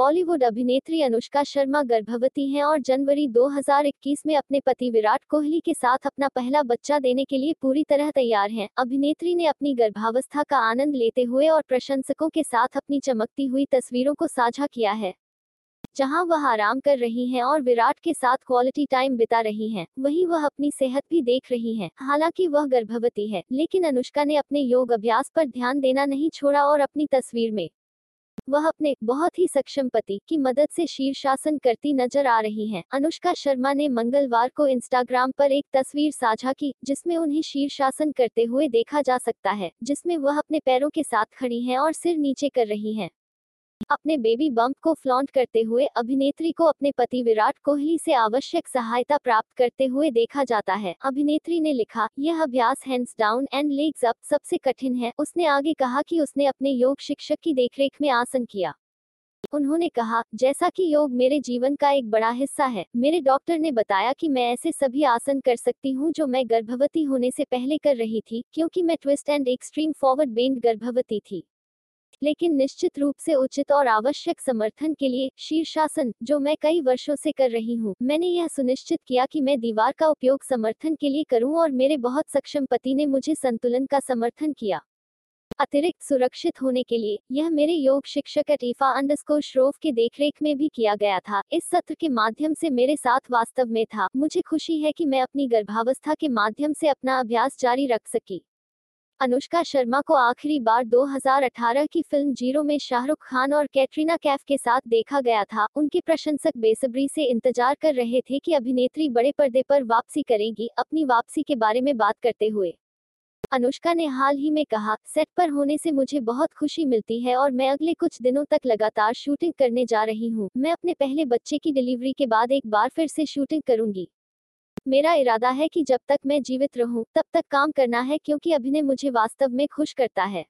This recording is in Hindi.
बॉलीवुड अभिनेत्री अनुष्का शर्मा गर्भवती हैं और जनवरी 2021 में अपने पति विराट कोहली के साथ अपना पहला बच्चा देने के लिए पूरी तरह तैयार हैं। अभिनेत्री ने अपनी गर्भावस्था का आनंद लेते हुए और प्रशंसकों के साथ अपनी चमकती हुई तस्वीरों को साझा किया है, जहाँ वह आराम कर रही हैं और विराट के साथ क्वालिटी टाइम बिता रही हैं। वहीं वह अपनी सेहत भी देख रही हैं, हालाँकि वह गर्भवती है, लेकिन अनुष्का ने अपने योग अभ्यास पर ध्यान देना नहीं छोड़ा और अपनी तस्वीर में वह अपने बहुत ही सक्षम पति की मदद से शीर्षासन करती नज़र आ रही हैं। अनुष्का शर्मा ने मंगलवार को इंस्टाग्राम पर एक तस्वीर साझा की, जिसमें उन्हें शीर्षासन करते हुए देखा जा सकता है, जिसमें वह अपने पैरों के साथ खड़ी हैं और सिर नीचे कर रही हैं अपने बेबी बम्प को फ्लॉन्ट करते हुए अभिनेत्री को अपने पति विराट कोहली से आवश्यक सहायता प्राप्त करते हुए देखा जाता है। अभिनेत्री ने लिखा, यह अभ्यास hands down and legs up सबसे कठिन है। उसने आगे कहा कि उसने अपने योग शिक्षक की देखरेख में आसन किया। उन्होंने कहा, जैसा कि योग मेरे जीवन का एक बड़ा हिस्सा है। मेरे डॉक्टर ने बताया कि मैं ऐसे सभी आसन कर सकती हूँ जो मैं गर्भवती होने से पहले कर रही थी, क्योंकि मैं twist and extreme forward bend गर्भवती थी। लेकिन निश्चित रूप से उचित और आवश्यक समर्थन के लिए शीर्षासन, जो मैं कई वर्षों से कर रही हूँ। मैंने यह सुनिश्चित किया कि मैं दीवार का उपयोग समर्थन के लिए करूँ और मेरे बहुत सक्षम पति ने मुझे संतुलन का समर्थन किया। अतिरिक्त सुरक्षित होने के लिए यह मेरे योग शिक्षक अटीफा अंडस्को श्रोफ के देखरेख में भी किया गया था। इस सत्र के माध्यम से मेरे साथ वास्तव में था। मुझे खुशी है कि मैं अपनी गर्भावस्था के माध्यम से अपना अभ्यास जारी रख सकी। अनुष्का शर्मा को आखिरी बार 2018 की फ़िल्म ज़ीरो में शाहरुख खान और कैटरीना कैफ के साथ देखा गया था। उनके प्रशंसक बेसब्री से इंतज़ार कर रहे थे कि अभिनेत्री बड़े पर्दे पर वापसी करेगी। अपनी वापसी के बारे में बात करते हुए अनुष्का ने हाल ही में कहा, सेट पर होने से मुझे बहुत खुशी मिलती है और मैं अगले कुछ दिनों तक लगातार शूटिंग करने जा रही हूँ। मैं अपने पहले बच्चे की डिलीवरी के बाद एक बार फिर से शूटिंग करूँगी। मेरा इरादा है कि जब तक मैं जीवित रहूँ, तब तक काम करना है क्योंकि अभिनय मुझे वास्तव में खुश करता है।